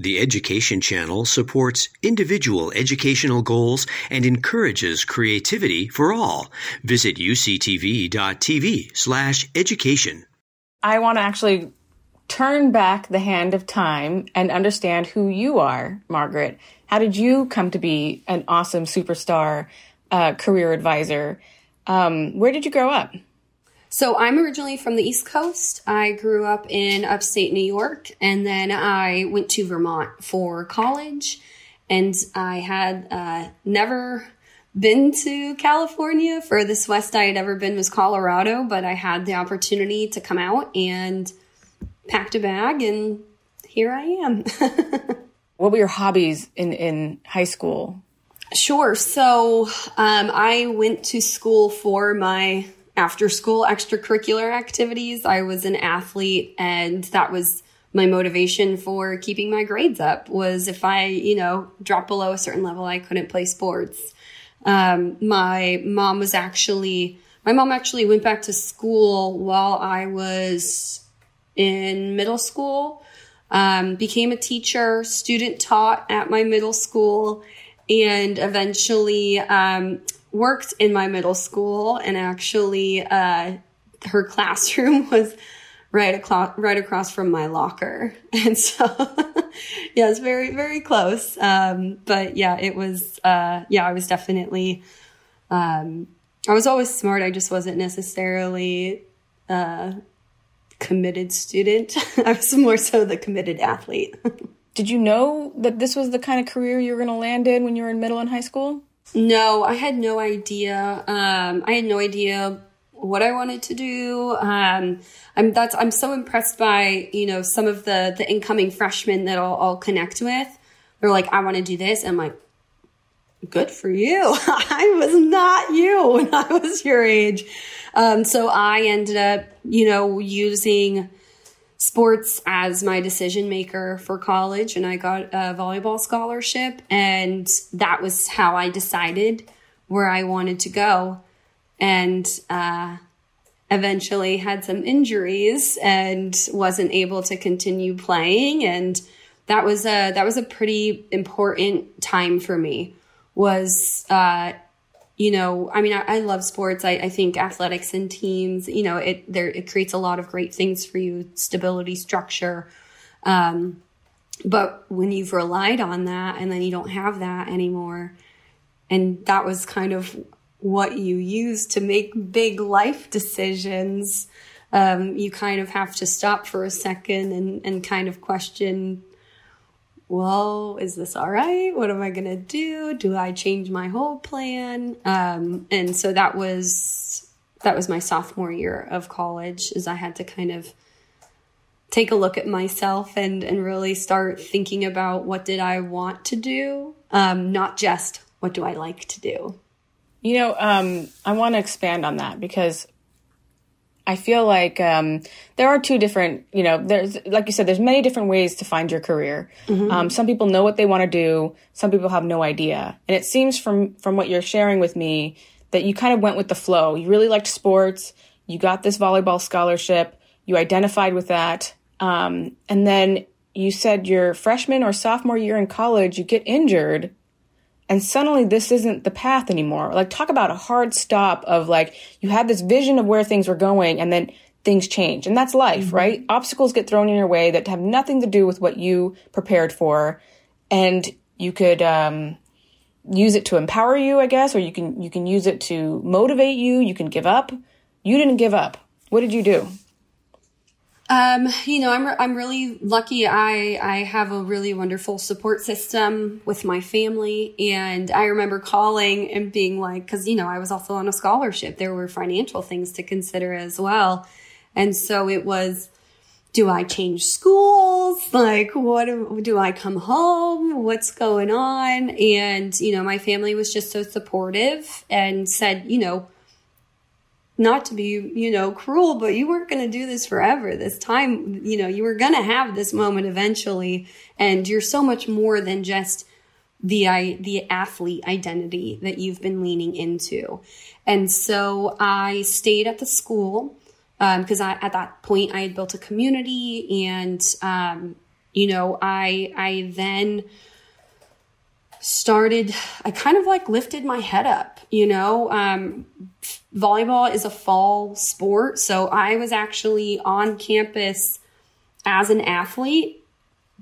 The Education Channel supports individual educational goals and encourages creativity for all. Visit uctv.tv slash education. I want to actually turn back the hand of time and understand who you are, Margaret. How did you come to be an awesome superstar uh, career advisor? Um, where did you grow up? So I'm originally from the East Coast. I grew up in upstate New York and then I went to Vermont for college. And I had uh, never been to California. Furthest west I had ever been was Colorado, but I had the opportunity to come out and packed a bag and here I am. what were your hobbies in, in high school? Sure. So um, I went to school for my after school extracurricular activities. I was an athlete and that was my motivation for keeping my grades up was if I, you know, dropped below a certain level, I couldn't play sports. Um, my mom was actually, my mom actually went back to school while I was in middle school, um, became a teacher, student taught at my middle school, and eventually um, worked in my middle school and actually uh, her classroom was right across right across from my locker. And so yeah it's very very close. Um, but yeah it was uh, yeah i was definitely um, i was always smart. I just wasn't necessarily a uh, committed student. I was more so the committed athlete. Did you know that this was the kind of career you were going to land in when you were in middle and high school no, I had no idea. Um, I had no idea what I wanted to do. Um, I'm that's I'm so impressed by you know some of the the incoming freshmen that I'll, I'll connect with. They're like, I want to do this. I'm like, good for you. I was not you when I was your age. Um, so I ended up, you know, using sports as my decision maker for college and I got a volleyball scholarship and that was how I decided where I wanted to go. And uh, eventually had some injuries and wasn't able to continue playing and that was a that was a pretty important time for me was uh, you know, I mean, I, I love sports. I, I, think athletics and teams, you know, it there it creates a lot of great things for you, stability, structure. Um, but when you've relied on that and then you don't have that anymore, and that was kind of what you use to make big life decisions, um, you kind of have to stop for a second and, and kind of question well, is this all right? What am I going to do? Do I change my whole plan? Um, and so that was, that was my sophomore year of college is I had to kind of take a look at myself and, and really start thinking about what did I want to do? Um, not just what do I like to do? You know, um, I want to expand on that because I feel like um, there are two different, you know, there's like you said, there's many different ways to find your career. Mm-hmm. Um, some people know what they want to do. Some people have no idea. And it seems from from what you're sharing with me that you kind of went with the flow. You really liked sports. You got this volleyball scholarship. You identified with that, um, and then you said your freshman or sophomore year in college, you get injured and suddenly this isn't the path anymore. Like talk about a hard stop of like you had this vision of where things were going and then things change. And that's life, mm-hmm. right? Obstacles get thrown in your way that have nothing to do with what you prepared for and you could um, use it to empower you, I guess, or you can you can use it to motivate you, you can give up. You didn't give up. What did you do? Um, you know, I'm re- I'm really lucky. I I have a really wonderful support system with my family, and I remember calling and being like, because you know, I was also on a scholarship. There were financial things to consider as well, and so it was. Do I change schools? Like, what do I come home? What's going on? And, you know, my family was just so supportive and said, you know, not to be, you know, cruel, but you weren't going to do this forever. This time, you know, you were going to have this moment eventually. And you're so much more than just the, I, the athlete identity that you've been leaning into. And so I stayed at the school because um, at that point I had built a community and, um, you know, I, I then started, I kind of like lifted my head up, you know, um, volleyball is a fall sport. So I was actually on campus as an athlete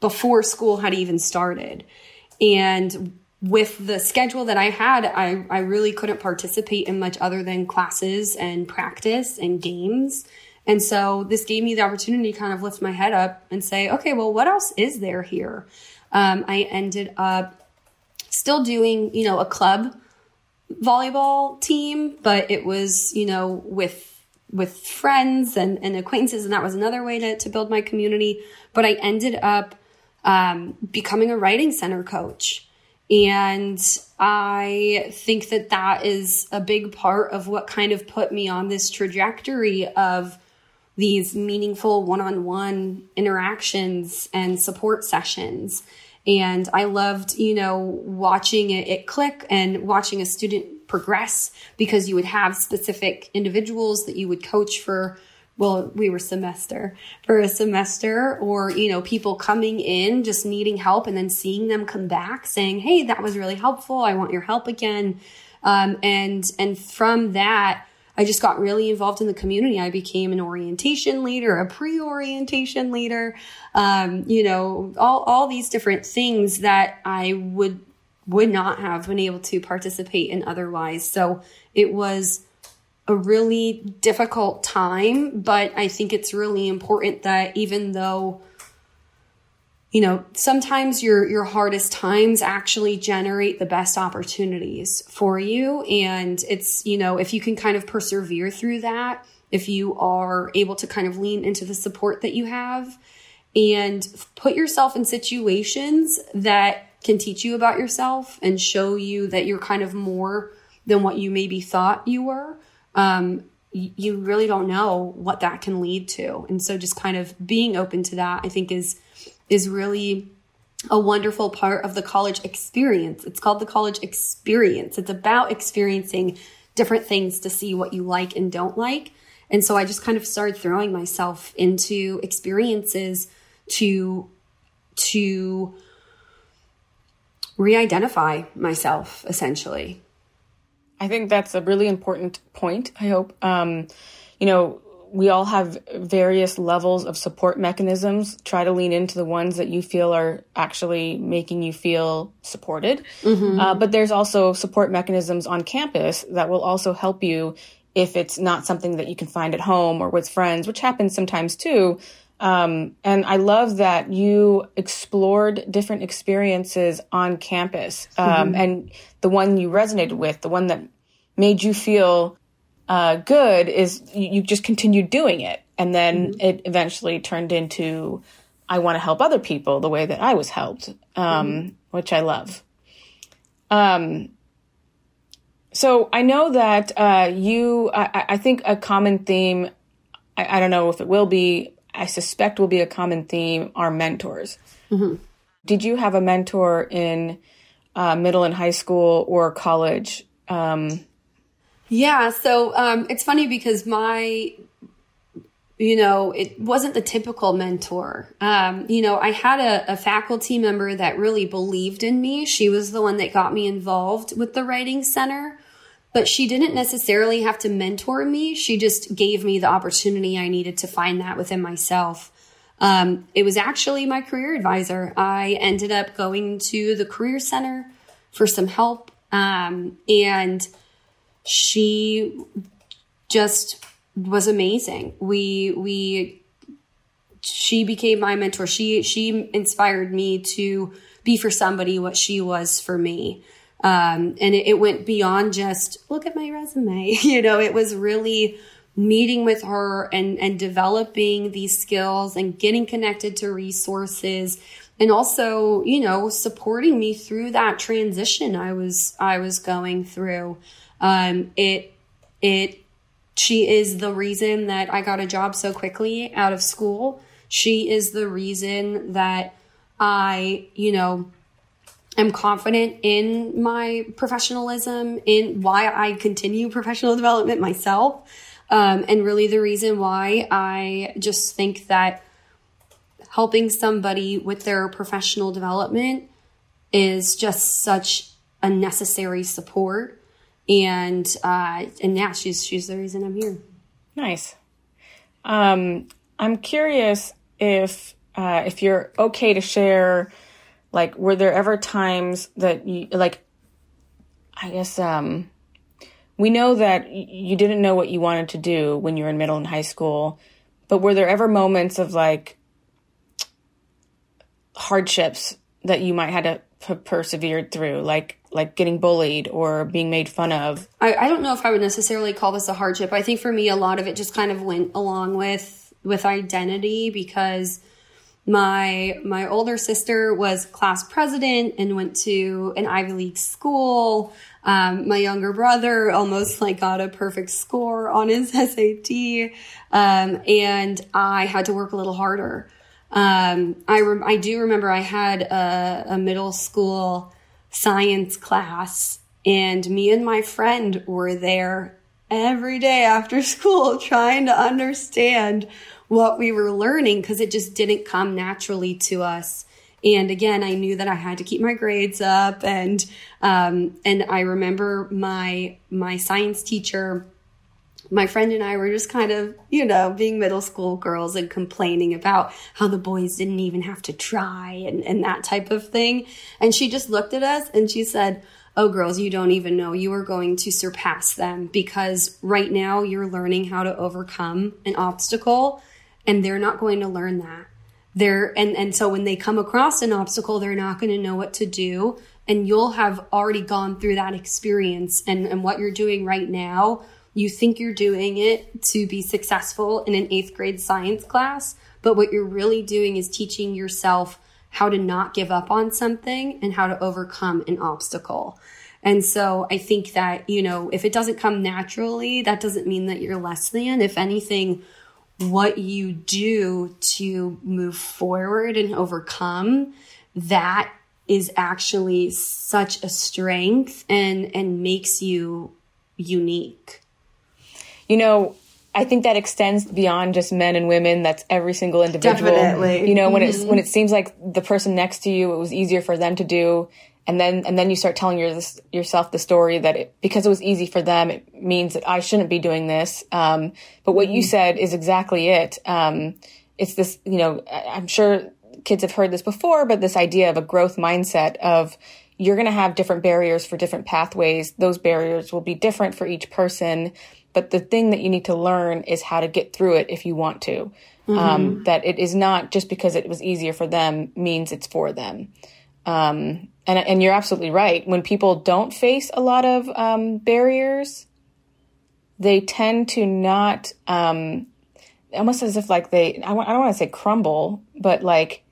before school had even started. And with the schedule that I had, I, I really couldn't participate in much other than classes and practice and games. And so this gave me the opportunity to kind of lift my head up and say, okay, well, what else is there here? Um, I ended up still doing, you know, a club volleyball team, but it was, you know, with with friends and, and acquaintances, and that was another way to, to build my community. But I ended up um, becoming a writing center coach. And I think that that is a big part of what kind of put me on this trajectory of these meaningful one on one interactions and support sessions. And I loved, you know, watching it, it click and watching a student progress because you would have specific individuals that you would coach for well, we were semester for a semester or, you know, people coming in just needing help and then seeing them come back saying, Hey, that was really helpful. I want your help again. Um, and, and from that, I just got really involved in the community. I became an orientation leader, a pre-orientation leader, um, you know, all, all these different things that I would, would not have been able to participate in otherwise. So it was, a really difficult time, but I think it's really important that even though you know, sometimes your your hardest times actually generate the best opportunities for you and it's, you know, if you can kind of persevere through that, if you are able to kind of lean into the support that you have and put yourself in situations that can teach you about yourself and show you that you're kind of more than what you maybe thought you were um, you really don't know what that can lead to. And so just kind of being open to that, I think is, is really a wonderful part of the college experience. It's called the college experience. It's about experiencing different things to see what you like and don't like. And so I just kind of started throwing myself into experiences to, to re-identify myself essentially. I think that's a really important point. I hope, um, you know, we all have various levels of support mechanisms. Try to lean into the ones that you feel are actually making you feel supported. Mm-hmm. Uh, but there's also support mechanisms on campus that will also help you if it's not something that you can find at home or with friends, which happens sometimes too. Um, and I love that you explored different experiences on campus, um, mm-hmm. and the one you resonated with, the one that made you feel uh, good, is you, you, just continued doing it, and then mm-hmm. it eventually turned into I want to help other people the way that I was helped, um, mm-hmm. which I love. Um, so I know that uh, you, I, I, think a common theme, I, I don't know if it will be, I suspect will be a common theme are mentors. Mm-hmm. Did you have a mentor in uh, middle and high school or college? Um, yeah, so um, it's funny because my, you know, it wasn't the typical mentor. Um, you know, I had a, a faculty member that really believed in me. She was the one that got me involved with the Writing Center but she didn't necessarily have to mentor me. She just gave me the opportunity I needed to find that within myself. Um, it was actually my career advisor. I ended up going to the Career Center for some help. Um, and she just was amazing. We, we, she became my mentor. She, she inspired me to be for somebody what she was for me. Um, and it, it went beyond just look at my resume. you know, it was really meeting with her and, and developing these skills and getting connected to resources and also, you know, supporting me through that transition I was, I was going through. Um, it, it, she is the reason that I got a job so quickly out of school. She is the reason that I, you know, am confident in my professionalism, in why I continue professional development myself. Um, and really the reason why I just think that helping somebody with their professional development is just such a necessary support. And uh, and yeah, she's she's the reason I'm here. Nice. Um, I'm curious if uh, if you're okay to share, like, were there ever times that you like? I guess um, we know that you didn't know what you wanted to do when you were in middle and high school, but were there ever moments of like hardships that you might have to p- persevere through, like like getting bullied or being made fun of? I, I don't know if I would necessarily call this a hardship. I think for me, a lot of it just kind of went along with with identity because my my older sister was class president and went to an Ivy League school. Um, my younger brother almost like got a perfect score on his SAT, um, and I had to work a little harder. Um, I rem- I do remember I had a, a middle school science class, and me and my friend were there every day after school trying to understand what we were learning because it just didn't come naturally to us. And again, I knew that I had to keep my grades up, and um, and I remember my my science teacher my friend and I were just kind of, you know, being middle school girls and complaining about how the boys didn't even have to try and, and that type of thing. And she just looked at us and she said, Oh, girls, you don't even know you are going to surpass them because right now you're learning how to overcome an obstacle and they're not going to learn that. They're, and, and so when they come across an obstacle, they're not going to know what to do. And you'll have already gone through that experience and, and what you're doing right now you think you're doing it to be successful in an eighth grade science class, but what you're really doing is teaching yourself how to not give up on something and how to overcome an obstacle. And so I think that, you know, if it doesn't come naturally, that doesn't mean that you're less than. If anything, what you do to move forward and overcome, that is actually such a strength and and makes you unique you know, I think that extends beyond just men and women. That's every single individual. Definitely. You know, when mm-hmm. it's when it seems like the person next to you, it was easier for them to do, and then and then you start telling your, yourself the story that it, because it was easy for them, it means that I shouldn't be doing this. Um, but what mm-hmm. you said is exactly it. Um, it's this, you know, I'm sure kids have heard this before, but this idea of a growth mindset of you're going to have different barriers for different pathways. Those barriers will be different for each person but the thing that you need to learn is how to get through it if you want to. Um, mm-hmm. Um, that it is not just because it was easier for them means it's for them. Um, and, and you're absolutely right. When people don't face a lot of um, barriers, they tend to not, um, almost as if like they, I, w- I don't want to say crumble, but like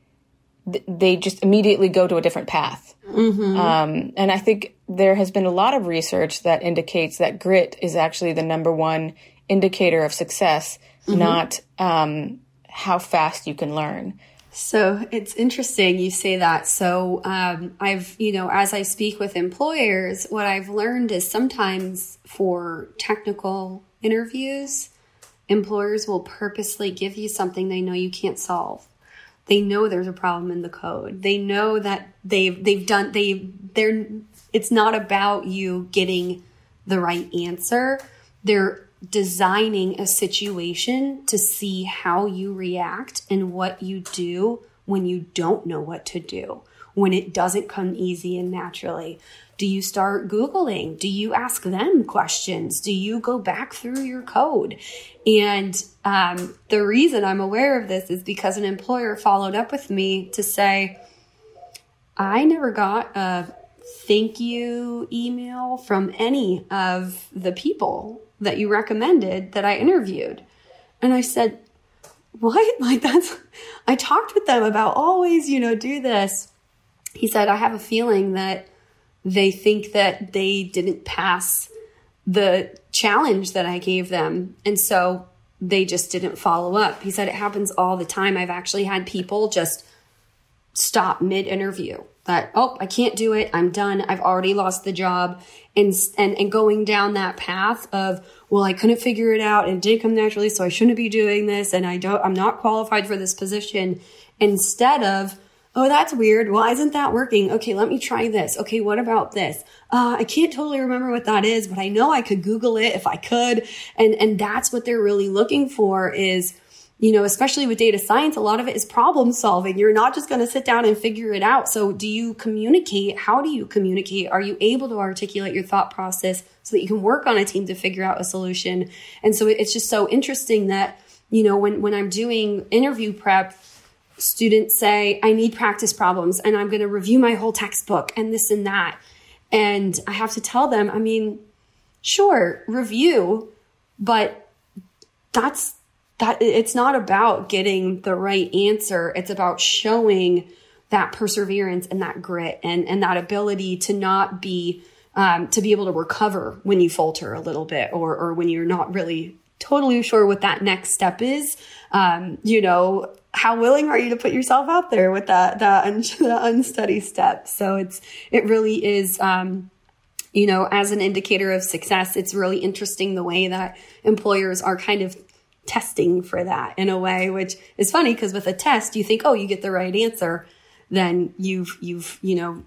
th- they just immediately go to a different path. Mm-hmm. Um, and I think there has been a lot of research that indicates that grit is actually the number one indicator of success, mm-hmm. not um, how fast you can learn. So it's interesting you say that. So um, I've, you know, as I speak with employers, what I've learned is sometimes for technical interviews, employers will purposely give you something they know you can't solve they know there's a problem in the code. They know that they've they've done they they're it's not about you getting the right answer. They're designing a situation to see how you react and what you do when you don't know what to do, when it doesn't come easy and naturally. Do you start Googling? Do you ask them questions? Do you go back through your code? And um, the reason I'm aware of this is because an employer followed up with me to say, I never got a thank you email from any of the people that you recommended that I interviewed. And I said, What? Like, that's, I talked with them about always, you know, do this. He said, I have a feeling that they think that they didn't pass the challenge that I gave them. And so they just didn't follow up. He said it happens all the time. I've actually had people just stop mid interview that, oh, I can't do it. I'm done. I've already lost the job. And, and, and going down that path of, well, I couldn't figure it out and it didn't come naturally. So I shouldn't be doing this. And I don't, I'm not qualified for this position. instead of, oh, that's weird. Why isn't that working? Okay, let me try this. Okay, what about this? Uh, I can't totally remember what that is, but I know I could Google it if I could. And, and that's what they're really looking for is, you know, especially with data science, a lot of it is problem solving. You're not just going to sit down and figure it out. So do you communicate? How do you communicate? Are you able to articulate your thought process so that you can work on a team to figure out a solution? And so it's just so interesting that, you know, when, when I'm doing interview prep, students say, I need practice problems and I'm going to review my whole textbook and this and that. And I have to tell them, I mean, sure, review, but that's that it's not about getting the right answer. It's about showing that perseverance and that grit and, and that ability to not be, um, to be able to recover when you falter a little bit or, or when you're not really totally sure what that next step is. Um, you know, how willing are you to put yourself out there with that, that, un- that unsteady step? So it's, it really is, um, you know, as an indicator of success, it's really interesting the way that employers are kind of testing for that in a way, which is funny because with a test, you think, oh, you get the right answer, then you've, you've, you know,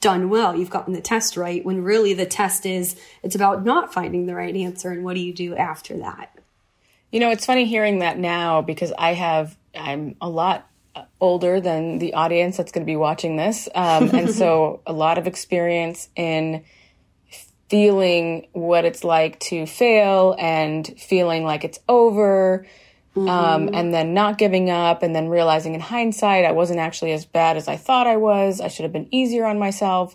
done well. You've gotten the test right when really the test is, it's about not finding the right answer. And what do you do after that? You know, it's funny hearing that now because I have, I'm a lot older than the audience that's going to be watching this. Um, and so a lot of experience in feeling what it's like to fail and feeling like it's over. Mm-hmm. Um, and then not giving up and then realizing in hindsight I wasn't actually as bad as I thought I was. I should have been easier on myself.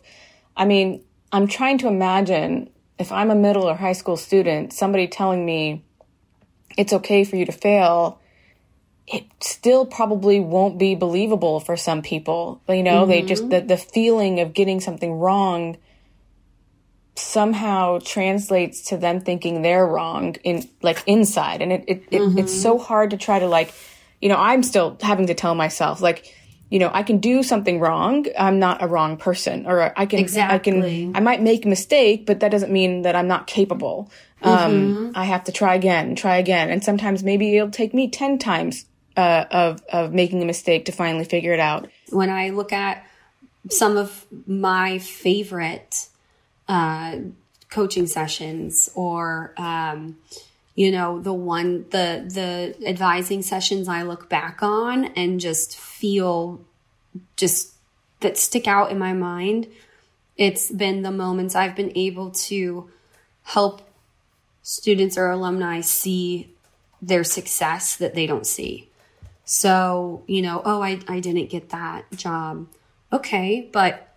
I mean, I'm trying to imagine if I'm a middle or high school student, somebody telling me it's okay for you to fail, it still probably won't be believable for some people. You know, mm-hmm. they just, the, the feeling of getting something wrong somehow translates to them thinking they're wrong in like inside and it, it, mm-hmm. it's so hard to try to like you know i'm still having to tell myself like you know i can do something wrong i'm not a wrong person or i can exactly. i can i might make a mistake but that doesn't mean that i'm not capable um, mm-hmm. i have to try again try again and sometimes maybe it'll take me 10 times uh, of of making a mistake to finally figure it out when i look at some of my favorite uh, coaching sessions or um, you know the one the the advising sessions I look back on and just feel just that stick out in my mind. It's been the moments I've been able to help students or alumni see their success that they don't see. So, you know, oh, I, I didn't get that job. Okay, but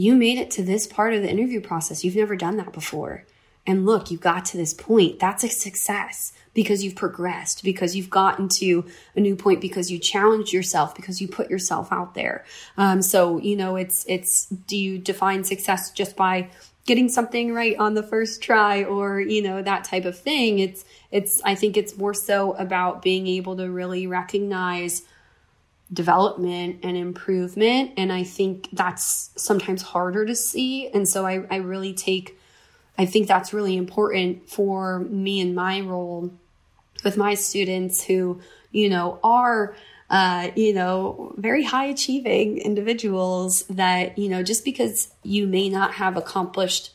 you made it to this part of the interview process. You've never done that before. And look, you got to this point. That's a success because you've progressed, because you've gotten to a new point, because you challenged yourself, because you put yourself out there. Um, so, you know, it's, it's, do you define success just by getting something right on the first try or, you know, that type of thing? It's, it's, I think it's more so about being able to really recognize development and improvement. And I think that's sometimes harder to see. And so I, I really take, I think that's really important for me in my role with my students who, you know, are, uh, you know, very high achieving individuals that, you know, just because you may not have accomplished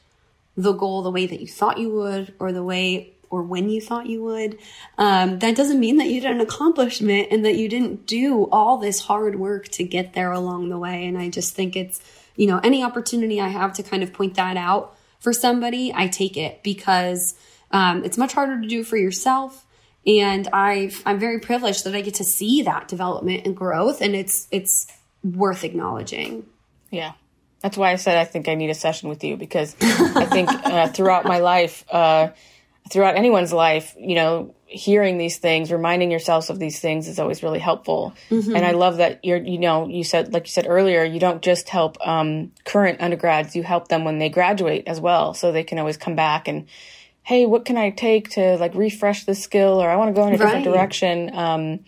the goal the way that you thought you would or the way or when you thought you would. Um, that doesn't mean that you did an accomplishment and that you didn't do all this hard work to get there along the way. And I just think it's, you know, any opportunity I have to kind of point that out for somebody, I take it because um, it's much harder to do for yourself. And I've, I'm very privileged that I get to see that development and growth, and it's it's worth acknowledging. Yeah, that's why I said I think I need a session with you because I think uh, throughout my life, uh, throughout anyone's life, you know, hearing these things, reminding yourselves of these things is always really helpful. Mm-hmm. And I love that you're, you know, you said, like you said earlier, you don't just help um, current undergrads, you help them when they graduate as well. So they can always come back and, hey, what can I take to like refresh this skill or I want to go in a different direction. Um,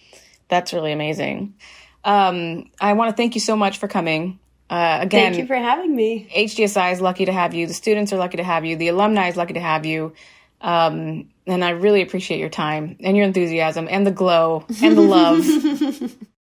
that's really amazing. Um, I want to thank you so much for coming. Uh, again, thank you for having me. HDSI is lucky to have you. The students are lucky to have you. The alumni is lucky to have you. Um, and I really appreciate your time and your enthusiasm and the glow and the love.